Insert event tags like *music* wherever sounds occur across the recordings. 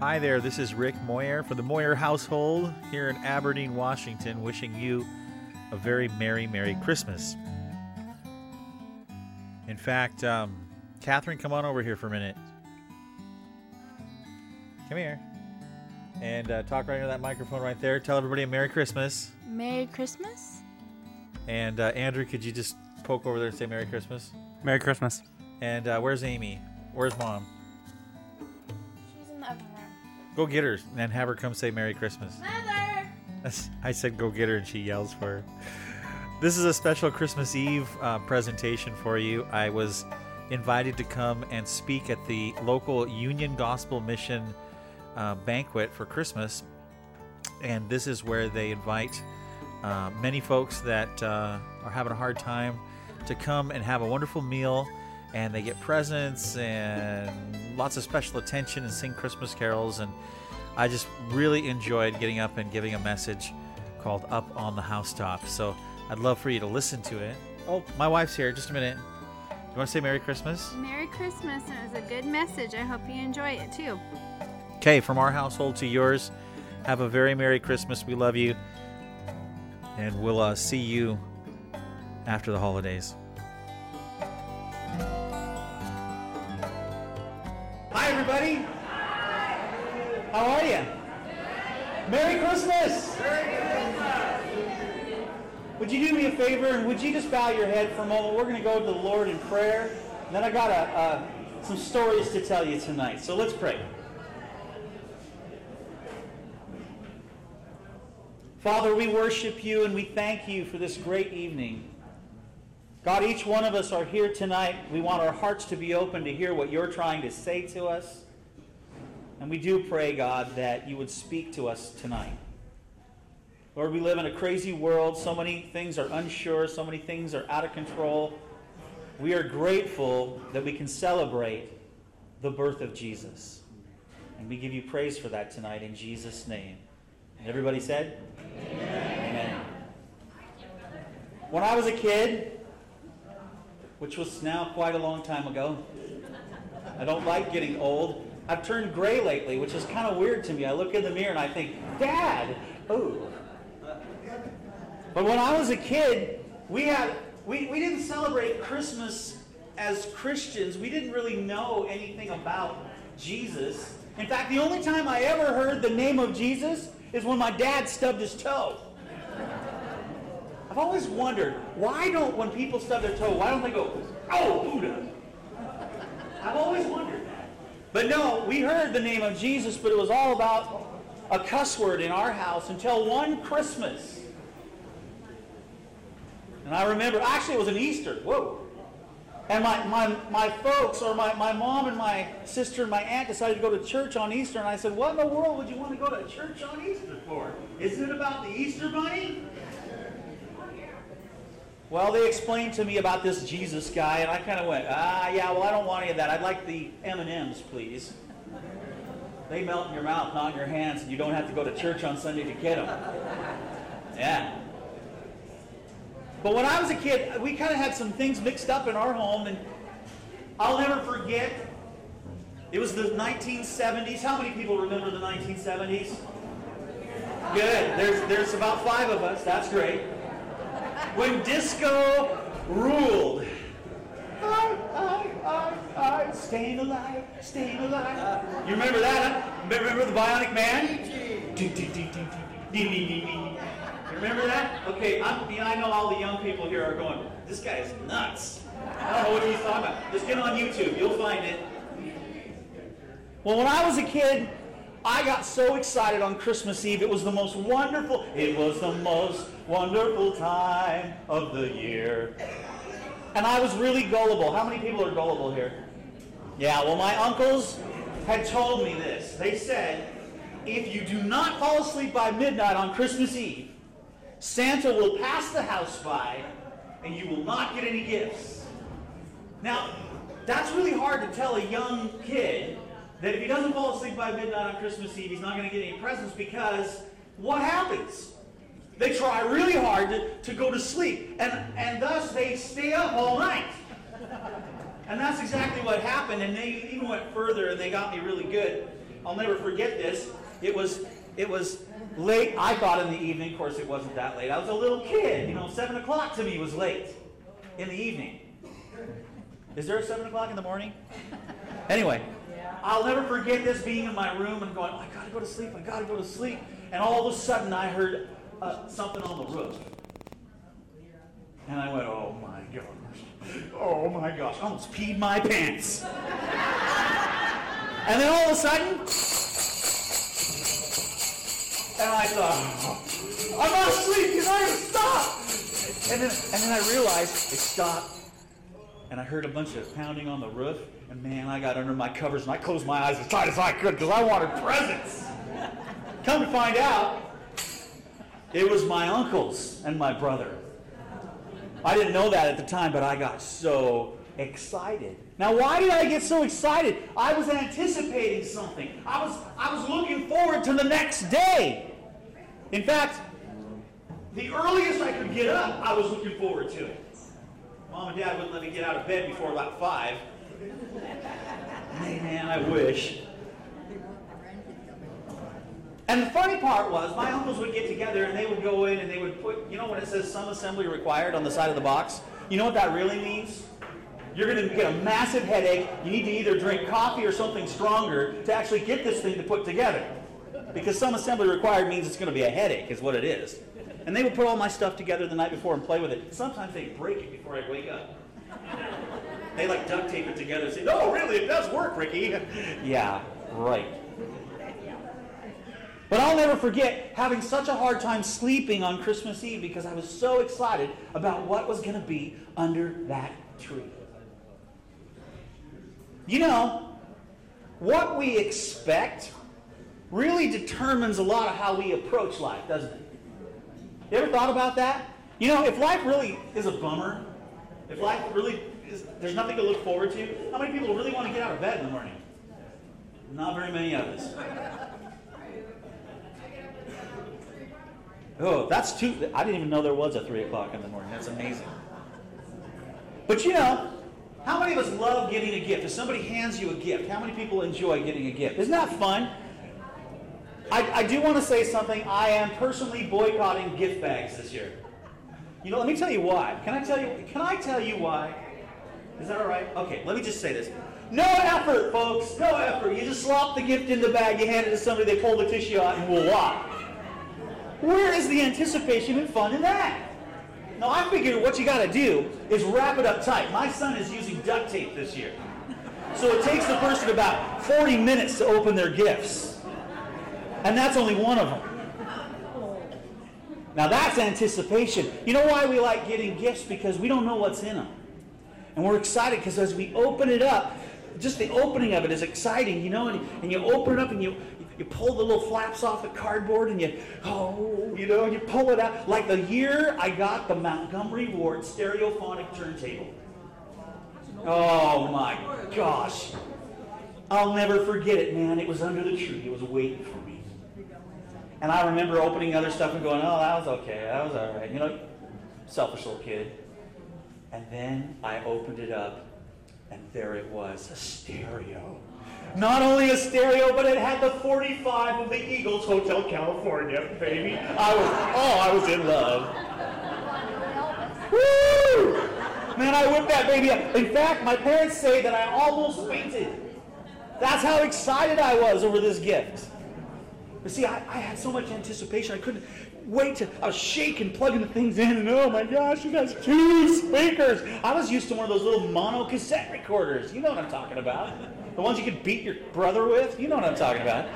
Hi there, this is Rick Moyer for the Moyer household here in Aberdeen, Washington, wishing you a very Merry, Merry Christmas. In fact, um, Catherine, come on over here for a minute. Come here. And uh, talk right into that microphone right there. Tell everybody a Merry Christmas. Merry Christmas. And uh, Andrew, could you just poke over there and say Merry Christmas? Merry Christmas. And uh, where's Amy? Where's mom? Go get her and have her come say Merry Christmas. Mother! I said go get her and she yells for her. This is a special Christmas Eve uh, presentation for you. I was invited to come and speak at the local Union Gospel Mission uh, banquet for Christmas. And this is where they invite uh, many folks that uh, are having a hard time to come and have a wonderful meal. And they get presents and lots of special attention and sing Christmas carols. And I just really enjoyed getting up and giving a message called Up on the Housetop. So I'd love for you to listen to it. Oh, my wife's here. Just a minute. You want to say Merry Christmas? Merry Christmas, and it was a good message. I hope you enjoy it too. Okay, from our household to yours, have a very Merry Christmas. We love you. And we'll uh, see you after the holidays. How are you? Merry Christmas. Merry Christmas! Would you do me a favor and would you just bow your head for a moment? We're going to go to the Lord in prayer. And then I got a, some stories to tell you tonight. So let's pray. Father, we worship you and we thank you for this great evening. God, each one of us are here tonight. We want our hearts to be open to hear what you're trying to say to us. And we do pray, God, that you would speak to us tonight. Lord, we live in a crazy world. So many things are unsure, so many things are out of control. We are grateful that we can celebrate the birth of Jesus. And we give you praise for that tonight in Jesus' name. And everybody said? Amen. When I was a kid, which was now quite a long time ago. I don't like getting old. I've turned gray lately, which is kind of weird to me. I look in the mirror and I think, Dad, oh. But when I was a kid, we had we, we didn't celebrate Christmas as Christians. We didn't really know anything about Jesus. In fact, the only time I ever heard the name of Jesus is when my dad stubbed his toe. I've always wondered why don't when people stub their toe, why don't they go, "Oh, Buddha"? I've always wondered. But no, we heard the name of Jesus, but it was all about a cuss word in our house until one Christmas. And I remember, actually, it was an Easter. Whoa. And my, my, my folks, or my, my mom and my sister and my aunt decided to go to church on Easter. And I said, What in the world would you want to go to church on Easter for? Isn't it about the Easter bunny? Well, they explained to me about this Jesus guy, and I kind of went, ah, yeah, well, I don't want any of that. I'd like the M&Ms, please. They melt in your mouth, not in your hands, and you don't have to go to church on Sunday to get them. Yeah. But when I was a kid, we kind of had some things mixed up in our home, and I'll never forget. It was the 1970s. How many people remember the 1970s? Good. There's, there's about five of us. That's great when disco ruled. I, I, I, I, staying alive, staying alive. You remember that, huh? Remember the Bionic Man? You remember that? Okay, I'm, i know all the young people here are going, this guy is nuts. I don't know what he's talking about. Just get on YouTube, you'll find it. Well, when I was a kid, I got so excited on Christmas Eve. It was the most wonderful, it was the most wonderful time of the year. And I was really gullible. How many people are gullible here? Yeah, well, my uncles had told me this. They said, if you do not fall asleep by midnight on Christmas Eve, Santa will pass the house by and you will not get any gifts. Now, that's really hard to tell a young kid that if he doesn't fall asleep by midnight on Christmas Eve, he's not going to get any presents because what happens? They try really hard to, to go to sleep, and, and thus they stay up all night. And that's exactly what happened, and they even went further and they got me really good. I'll never forget this. It was it was late. I thought in the evening. Of course, it wasn't that late. I was a little kid. You know, seven o'clock to me was late in the evening. Is there a seven o'clock in the morning? Anyway, I'll never forget this being in my room and going, I gotta go to sleep. I gotta go to sleep. And all of a sudden, I heard uh, something on the roof. And I went, oh my gosh. Oh my gosh. I almost peed my pants. and then all of a sudden, and I thought, I'm not asleep have to stop. And then, and then I realized it stopped. And I heard a bunch of pounding on the roof. And man, I got under my covers and I closed my eyes as tight as I could because I wanted presents. Come to find out, it was my uncles and my brother. I didn't know that at the time, but I got so excited. Now, why did I get so excited? I was anticipating something. I was, I was looking forward to the next day. In fact, the earliest I could get up, I was looking forward to it. Mom and Dad wouldn't let me get out of bed before about five. Man, I wish. And the funny part was, my uncles would get together and they would go in and they would put, you know, when it says some assembly required on the side of the box, you know what that really means? You're going to get a massive headache. You need to either drink coffee or something stronger to actually get this thing to put together. Because some assembly required means it's going to be a headache, is what it is. And they would put all my stuff together the night before and play with it. Sometimes they break it before I wake up. They like duct tape it together and say, "No, really, it does work, Ricky." *laughs* yeah, right. But I'll never forget having such a hard time sleeping on Christmas Eve because I was so excited about what was going to be under that tree. You know, what we expect really determines a lot of how we approach life, doesn't it? You ever thought about that? You know, if life really is a bummer, if life really there's nothing to look forward to, how many people really want to get out of bed in the morning? Not very many of us. Oh, that's two. I didn't even know there was a three o'clock in the morning. That's amazing. But you know, how many of us love getting a gift? If somebody hands you a gift, how many people enjoy getting a gift? Isn't that fun? I, I do want to say something. I am personally boycotting gift bags this year. You know, let me tell you why. Can I tell you? Can I tell you why? Is that all right? Okay, let me just say this. No effort, folks. No effort. You just slop the gift in the bag, you hand it to somebody, they pull the tissue out, and voila. Where is the anticipation and fun in that? Now, I figured what you got to do is wrap it up tight. My son is using duct tape this year. So it takes the person about 40 minutes to open their gifts. And that's only one of them. Now, that's anticipation. You know why we like getting gifts? Because we don't know what's in them. And we're excited because as we open it up, just the opening of it is exciting, you know, and, and you open it up and you, you pull the little flaps off the cardboard and you, oh, you know, you pull it out. Like the year I got the Montgomery Ward stereophonic turntable. Oh my gosh. I'll never forget it, man. It was under the tree. It was waiting for me. And I remember opening other stuff and going, oh, that was okay. That was all right. You know, selfish little kid. And then I opened it up, and there it was, a stereo. Not only a stereo, but it had the 45 of the Eagles Hotel California, baby. I was, oh, I was in love. Woo! Man, I whipped that baby up. In fact, my parents say that I almost fainted. That's how excited I was over this gift. But see, I, I had so much anticipation, I couldn't wait to, I was shaking, plugging the things in, and oh my gosh, you guys, two speakers. I was used to one of those little mono cassette recorders. You know what I'm talking about. The ones you could beat your brother with. You know what I'm talking about.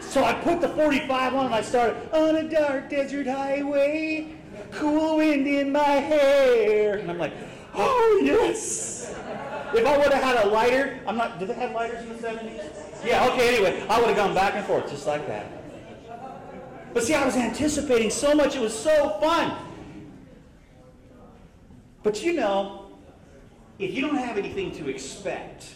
So I put the 45 on and I started, on a dark desert highway, cool wind in my hair. And I'm like, oh yes. If I would have had a lighter, I'm not, did they have lighters in the 70s? Yeah, okay, anyway, I would have gone back and forth just like that. But see, I was anticipating so much. It was so fun. But you know, if you don't have anything to expect,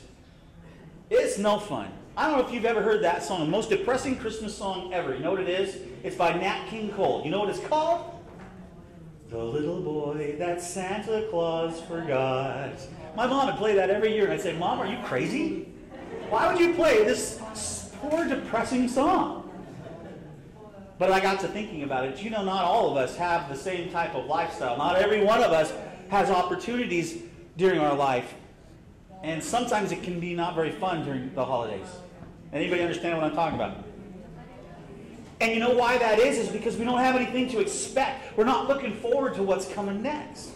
it's no fun. I don't know if you've ever heard that song, the most depressing Christmas song ever. You know what it is? It's by Nat King Cole. You know what it's called? The little boy that Santa Claus forgot. My mom would play that every year, and I'd say, Mom, are you crazy? Why would you play this Poor, depressing song. But I got to thinking about it. You know, not all of us have the same type of lifestyle. Not every one of us has opportunities during our life. And sometimes it can be not very fun during the holidays. Anybody understand what I'm talking about? And you know why that is? Is because we don't have anything to expect. We're not looking forward to what's coming next.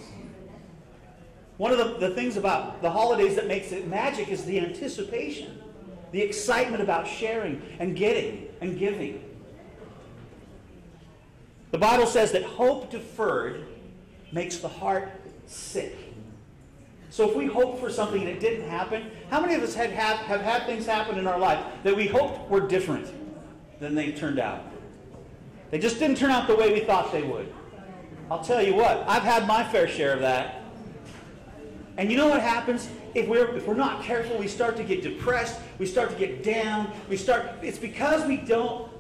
One of the, the things about the holidays that makes it magic is the anticipation, the excitement about sharing and getting and giving. The Bible says that hope deferred makes the heart sick. So if we hope for something and it didn't happen, how many of us had, have, have had things happen in our life that we hoped were different than they turned out? They just didn't turn out the way we thought they would. I'll tell you what, I've had my fair share of that. And you know what happens? If we're, if we're not careful, we start to get depressed, we start to get down, we start, it's because we don't,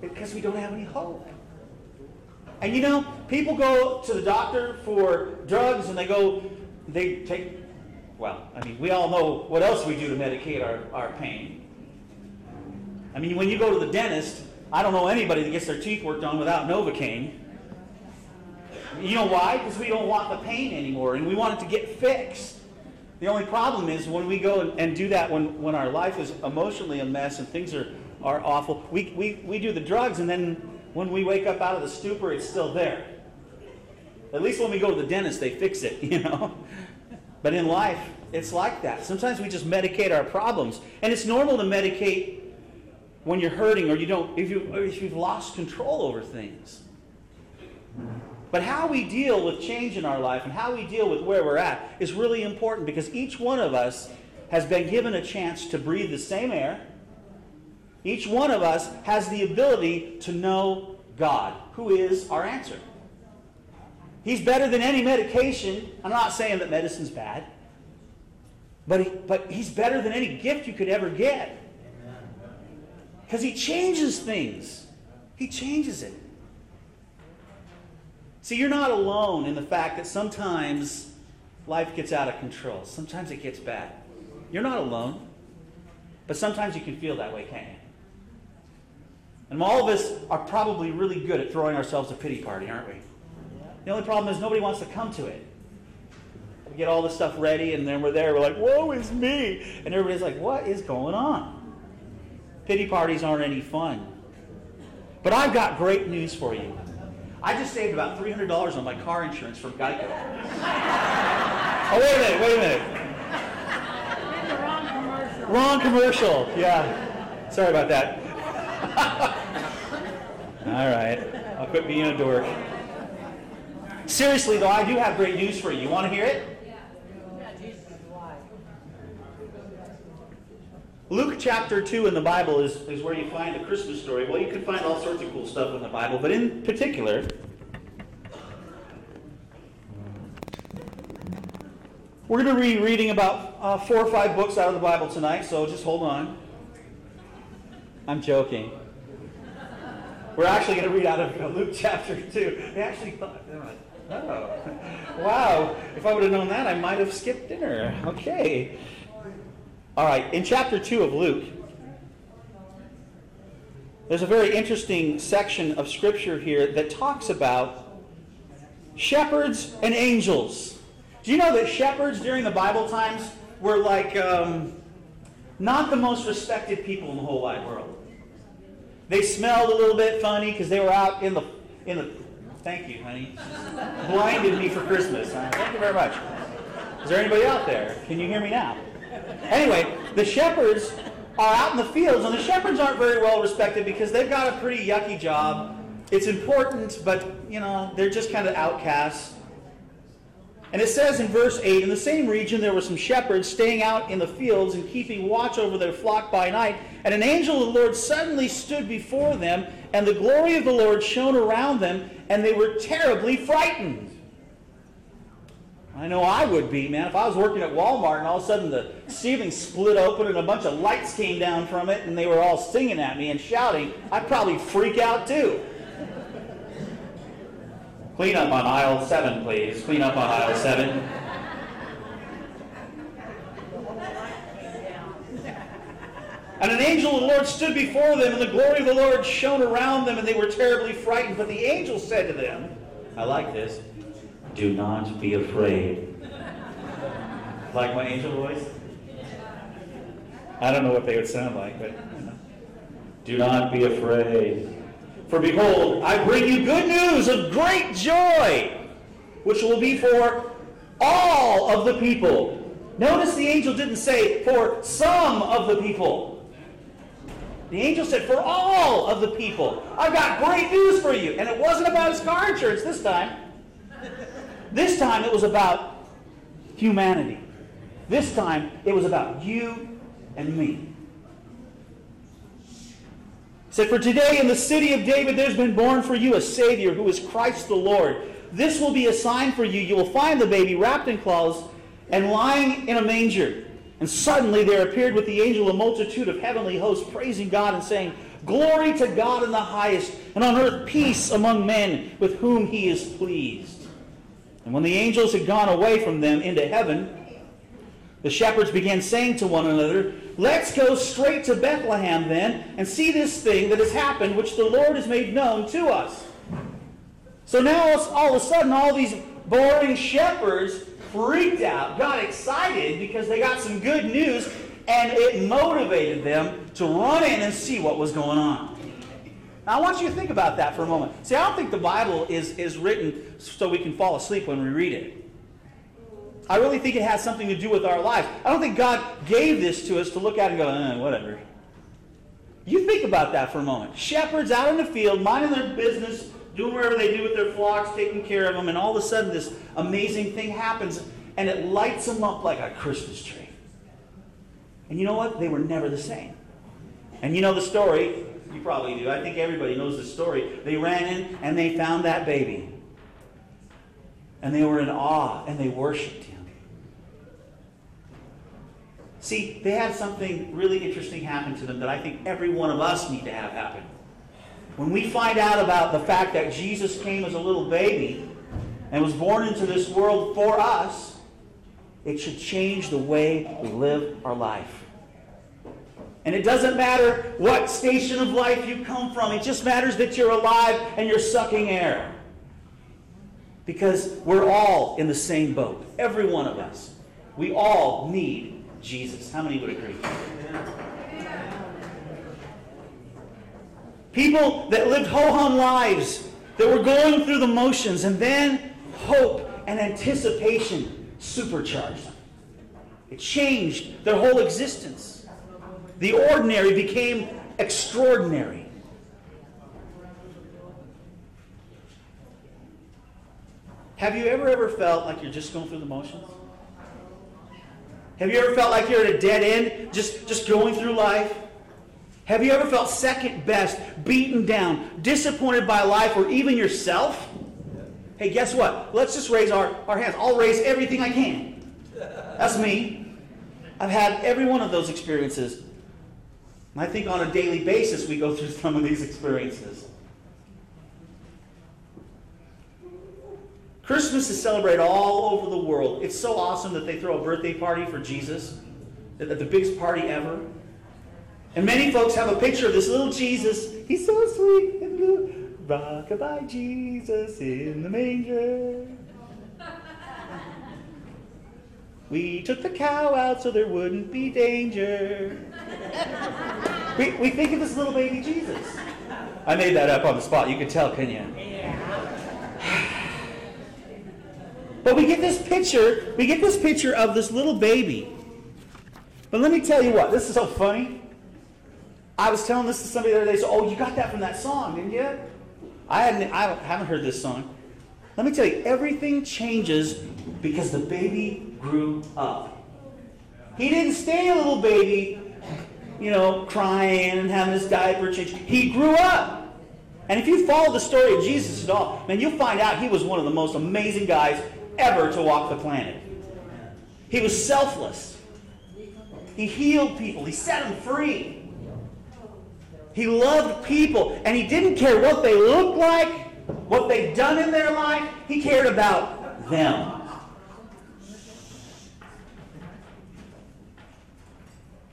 because we don't have any hope. And you know, people go to the doctor for drugs and they go, they take, well, I mean, we all know what else we do to medicate our, our pain. I mean, when you go to the dentist, I don't know anybody that gets their teeth worked on without Novocaine. You know why? Because we don't want the pain anymore and we want it to get fixed. The only problem is when we go and do that when, when our life is emotionally a mess and things are, are awful, we, we, we do the drugs and then when we wake up out of the stupor, it's still there. At least when we go to the dentist, they fix it, *laughs* you know. But in life, it's like that. Sometimes we just medicate our problems. And it's normal to medicate when you're hurting or you don't if you if you've lost control over things. But how we deal with change in our life and how we deal with where we're at is really important because each one of us has been given a chance to breathe the same air. Each one of us has the ability to know God, who is our answer. He's better than any medication. I'm not saying that medicine's bad, but, he, but he's better than any gift you could ever get. Because he changes things, he changes it. See, you're not alone in the fact that sometimes life gets out of control, sometimes it gets bad. You're not alone, but sometimes you can feel that way, can't you? And all of us are probably really good at throwing ourselves a pity party, aren't we? The only problem is nobody wants to come to it. We get all the stuff ready, and then we're there. We're like, "Woe is me!" And everybody's like, "What is going on?" Pity parties aren't any fun. But I've got great news for you. I just saved about three hundred dollars on my car insurance from Geico. oh wait a minute! Wait a minute! wrong commercial. Wrong commercial. Yeah. Sorry about that. *laughs* All right. I'll quit being a dork. Seriously, though, I do have great news for you. You want to hear it? Luke chapter 2 in the Bible is, is where you find the Christmas story. Well, you can find all sorts of cool stuff in the Bible, but in particular, we're going to be reading about uh, four or five books out of the Bible tonight, so just hold on. I'm joking. We're actually going to read out of Luke chapter 2. They actually thought, oh, wow. If I would have known that, I might have skipped dinner. Okay. All right, in chapter 2 of Luke, there's a very interesting section of scripture here that talks about shepherds and angels. Do you know that shepherds during the Bible times were like um, not the most respected people in the whole wide world? They smelled a little bit funny because they were out in the in the. Thank you, honey. Blinded me for Christmas. Uh, thank you very much. Is there anybody out there? Can you hear me now? Anyway, the shepherds are out in the fields, and the shepherds aren't very well respected because they've got a pretty yucky job. It's important, but you know they're just kind of outcasts. And it says in verse 8 In the same region there were some shepherds staying out in the fields and keeping watch over their flock by night. And an angel of the Lord suddenly stood before them, and the glory of the Lord shone around them, and they were terribly frightened. I know I would be, man. If I was working at Walmart and all of a sudden the ceiling split open and a bunch of lights came down from it and they were all singing at me and shouting, I'd probably freak out too. Clean up on aisle seven, please. Clean up on aisle seven. And an angel of the Lord stood before them, and the glory of the Lord shone around them, and they were terribly frightened. But the angel said to them, I like this, do not be afraid. like my angel voice? I don't know what they would sound like, but you know. do not be afraid. For behold, I bring you good news of great joy, which will be for all of the people. Notice the angel didn't say for some of the people. The angel said, For all of the people, I've got great news for you. And it wasn't about his car insurance this time. This time it was about humanity. This time it was about you and me. He said, For today in the city of David there's been born for you a Savior who is Christ the Lord. This will be a sign for you. You will find the baby wrapped in cloths and lying in a manger. And suddenly there appeared with the angel a multitude of heavenly hosts, praising God and saying, Glory to God in the highest, and on earth peace among men with whom he is pleased. And when the angels had gone away from them into heaven, the shepherds began saying to one another, Let's go straight to Bethlehem then, and see this thing that has happened, which the Lord has made known to us. So now all of a sudden, all these boring shepherds freaked out, got excited because they got some good news, and it motivated them to run in and see what was going on. Now, I want you to think about that for a moment. See, I don't think the Bible is, is written so we can fall asleep when we read it. I really think it has something to do with our lives. I don't think God gave this to us to look at and go, eh, whatever. You think about that for a moment. Shepherds out in the field, minding their business, doing whatever they do with their flocks, taking care of them, and all of a sudden this amazing thing happens and it lights them up like a Christmas tree. And you know what? They were never the same. And you know the story. You probably do. I think everybody knows the story. They ran in and they found that baby. And they were in awe and they worshiped him. See, they had something really interesting happen to them that I think every one of us need to have happen. When we find out about the fact that Jesus came as a little baby and was born into this world for us, it should change the way we live our life. And it doesn't matter what station of life you come from, it just matters that you're alive and you're sucking air. Because we're all in the same boat, every one of us. We all need Jesus. How many would agree? People that lived ho hum lives, that were going through the motions, and then hope and anticipation supercharged them. It changed their whole existence. The ordinary became extraordinary. Have you ever ever felt like you're just going through the motions? Have you ever felt like you're at a dead end, just, just going through life? Have you ever felt second best, beaten down, disappointed by life, or even yourself? Hey, guess what? Let's just raise our, our hands. I'll raise everything I can. That's me. I've had every one of those experiences. And I think on a daily basis we go through some of these experiences. Christmas is celebrated all over the world. It's so awesome that they throw a birthday party for Jesus, the, the biggest party ever. And many folks have a picture of this little Jesus. He's so sweet and blue. Rockabye Jesus in the manger. *laughs* We took the cow out so there wouldn't be danger. we, we think of this little baby Jesus. I made that up on the spot. You can tell, can you? But we get this picture, we get this picture of this little baby. But let me tell you what, this is so funny. I was telling this to somebody the other day. So, oh, you got that from that song, didn't you? I hadn't. I haven't heard this song. Let me tell you, everything changes because the baby grew up. He didn't stay a little baby, you know, crying and having his diaper changed. He grew up. And if you follow the story of Jesus at all, man, you'll find out he was one of the most amazing guys ever to walk the planet. He was selfless. He healed people. He set them free. He loved people, and he didn't care what they looked like, what they'd done in their life. He cared about them.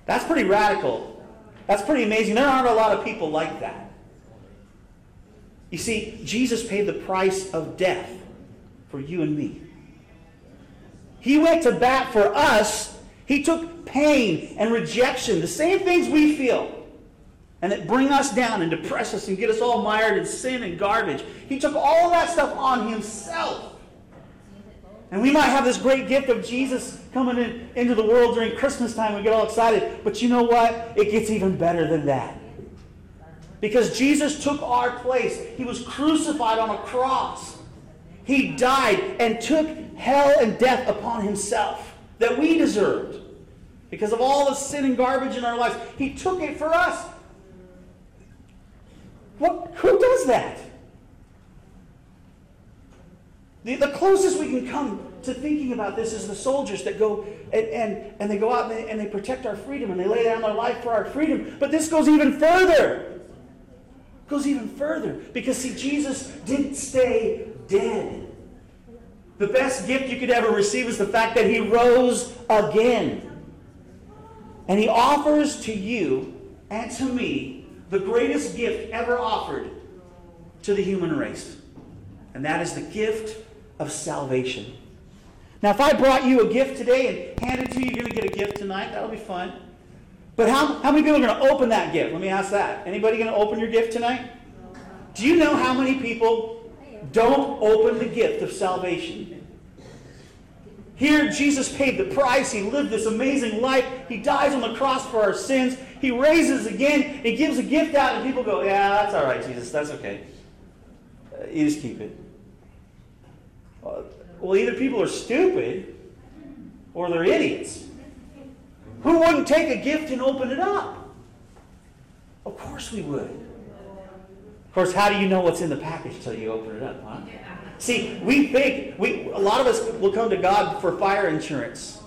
That's pretty radical. That's pretty amazing. There aren't a lot of people like that. You see, Jesus paid the price of death for you and me. He went to bat for us. He took pain and rejection, the same things we feel, and that bring us down and depress us and get us all mired in sin and garbage. He took all that stuff on himself. And we might have this great gift of Jesus coming in, into the world during Christmas time. We get all excited. But you know what? It gets even better than that. Because Jesus took our place. He was crucified on a cross. He died and took hell and death upon himself that we deserved. Because of all the sin and garbage in our lives. He took it for us. What, who does that? The, the closest we can come to thinking about this is the soldiers that go and, and, and they go out and they, and they protect our freedom and they lay down their life for our freedom. But this goes even further. It goes even further. Because, see, Jesus didn't stay dead. The best gift you could ever receive is the fact that he rose again. And he offers to you and to me the greatest gift ever offered to the human race. And that is the gift of salvation. Now, if I brought you a gift today and handed to you, you're going to get a gift tonight. That'll be fun. But how, how many people are going to open that gift? Let me ask that. Anybody going to open your gift tonight? Do you know how many people don't open the gift of salvation? Here, Jesus paid the price. He lived this amazing life. He dies on the cross for our sins. He raises again. He gives a gift out, and people go, Yeah, that's all right, Jesus. That's okay. Uh, you just keep it. Uh, well, either people are stupid or they're idiots. Who wouldn't take a gift and open it up? Of course we would. Course, how do you know what's in the package until you open it up, huh? See, we think we a lot of us will come to God for fire insurance.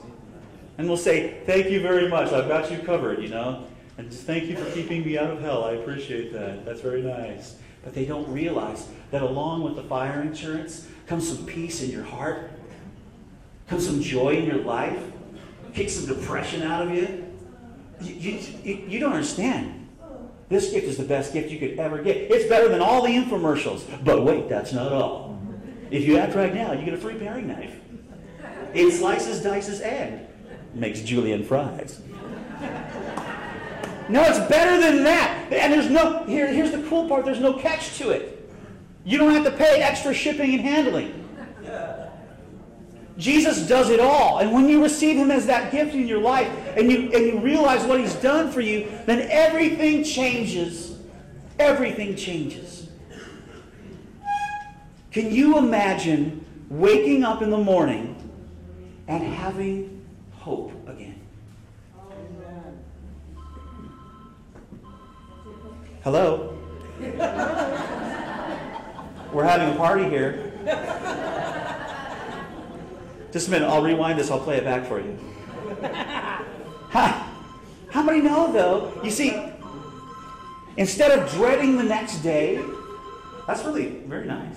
And we'll say, Thank you very much. I've got you covered, you know. And just thank you for keeping me out of hell. I appreciate that. That's very nice. But they don't realize that along with the fire insurance comes some peace in your heart, comes some joy in your life, kick some depression out of you. You, you, you don't understand. This gift is the best gift you could ever get. It's better than all the infomercials. But wait, that's not all. If you act right now, you get a free paring knife. It slices, dices, and makes julienne fries. No, it's better than that. And there's no, here, here's the cool part there's no catch to it. You don't have to pay extra shipping and handling. Jesus does it all. And when you receive him as that gift in your life and you, and you realize what he's done for you, then everything changes. Everything changes. Can you imagine waking up in the morning and having hope again? Hello? *laughs* We're having a party here. Just a minute, I'll rewind this, I'll play it back for you. *laughs* How, how many know, though? You see, instead of dreading the next day, that's really very nice.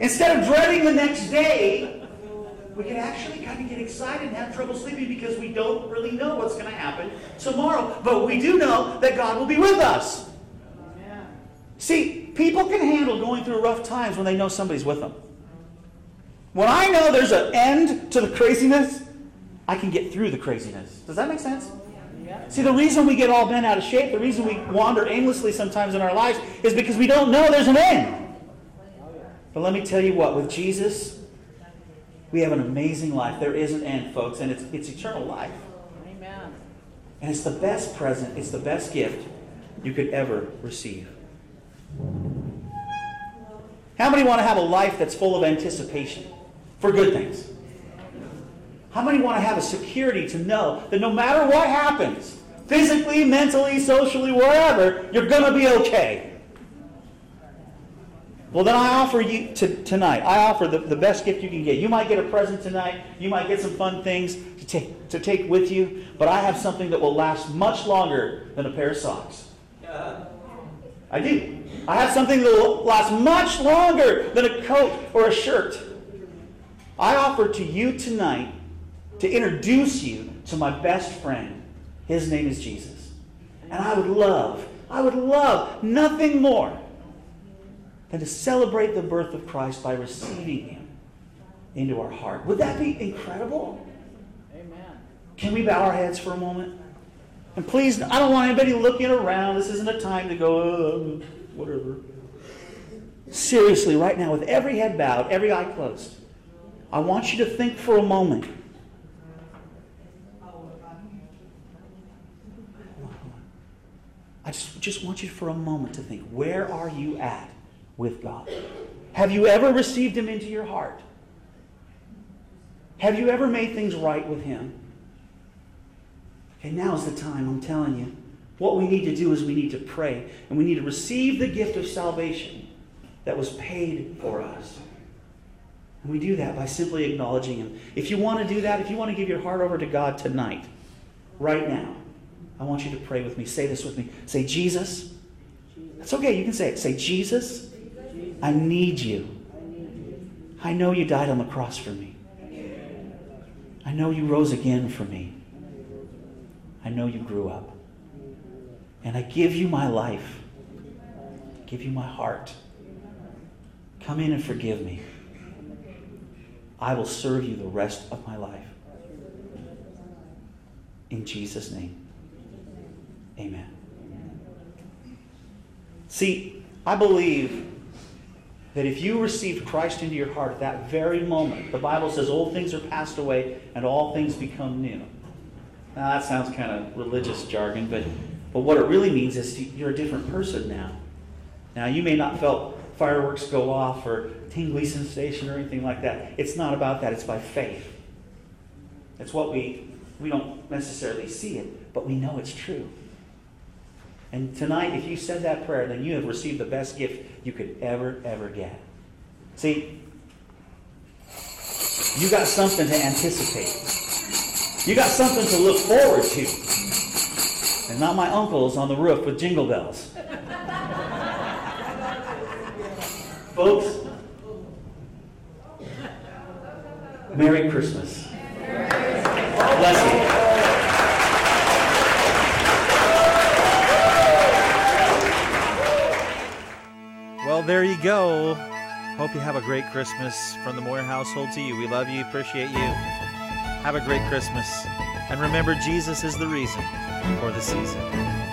Instead of dreading the next day, we can actually kind of get excited and have trouble sleeping because we don't really know what's going to happen tomorrow. But we do know that God will be with us. See, people can handle going through rough times when they know somebody's with them. When I know there's an end to the craziness, I can get through the craziness. Does that make sense? See, the reason we get all bent out of shape, the reason we wander aimlessly sometimes in our lives, is because we don't know there's an end. But let me tell you what, with Jesus, we have an amazing life. There is an end, folks, and it's, it's eternal life. Amen. And it's the best present, it's the best gift you could ever receive. How many want to have a life that's full of anticipation for good things? How many want to have a security to know that no matter what happens, physically, mentally, socially, wherever, you're going to be okay? Well, then I offer you to, tonight, I offer the, the best gift you can get. You might get a present tonight. You might get some fun things to take, to take with you. But I have something that will last much longer than a pair of socks. I do. I have something that will last much longer than a coat or a shirt. I offer to you tonight to introduce you to my best friend. His name is Jesus. And I would love, I would love nothing more than to celebrate the birth of Christ by receiving him into our heart. Would that be incredible? Amen. Can we bow our heads for a moment? And please, I don't want anybody looking around. This isn't a time to go, oh, whatever. Seriously, right now, with every head bowed, every eye closed, I want you to think for a moment. I just, just want you for a moment to think where are you at with God? Have you ever received Him into your heart? Have you ever made things right with Him? And is the time, I'm telling you. What we need to do is we need to pray and we need to receive the gift of salvation that was paid for us. And we do that by simply acknowledging Him. If you want to do that, if you want to give your heart over to God tonight, right now, I want you to pray with me. Say this with me. Say, Jesus. That's okay, you can say it. Say, Jesus, I need you. I know you died on the cross for me. I know you rose again for me. I know you grew up. And I give you my life. I give you my heart. Come in and forgive me. I will serve you the rest of my life. In Jesus' name. Amen. See, I believe that if you received Christ into your heart at that very moment, the Bible says old things are passed away and all things become new. Now, that sounds kind of religious jargon, but, but what it really means is you're a different person now. Now, you may not felt fireworks go off or tingly sensation or anything like that. It's not about that, it's by faith. It's what we, we don't necessarily see it, but we know it's true. And tonight, if you said that prayer, then you have received the best gift you could ever, ever get. See, you got something to anticipate. You got something to look forward to. And not my uncles on the roof with jingle bells. Folks, Merry Christmas. Bless you. Well, there you go. Hope you have a great Christmas from the Moyer household to you. We love you, appreciate you. Have a great Christmas. And remember, Jesus is the reason for the season.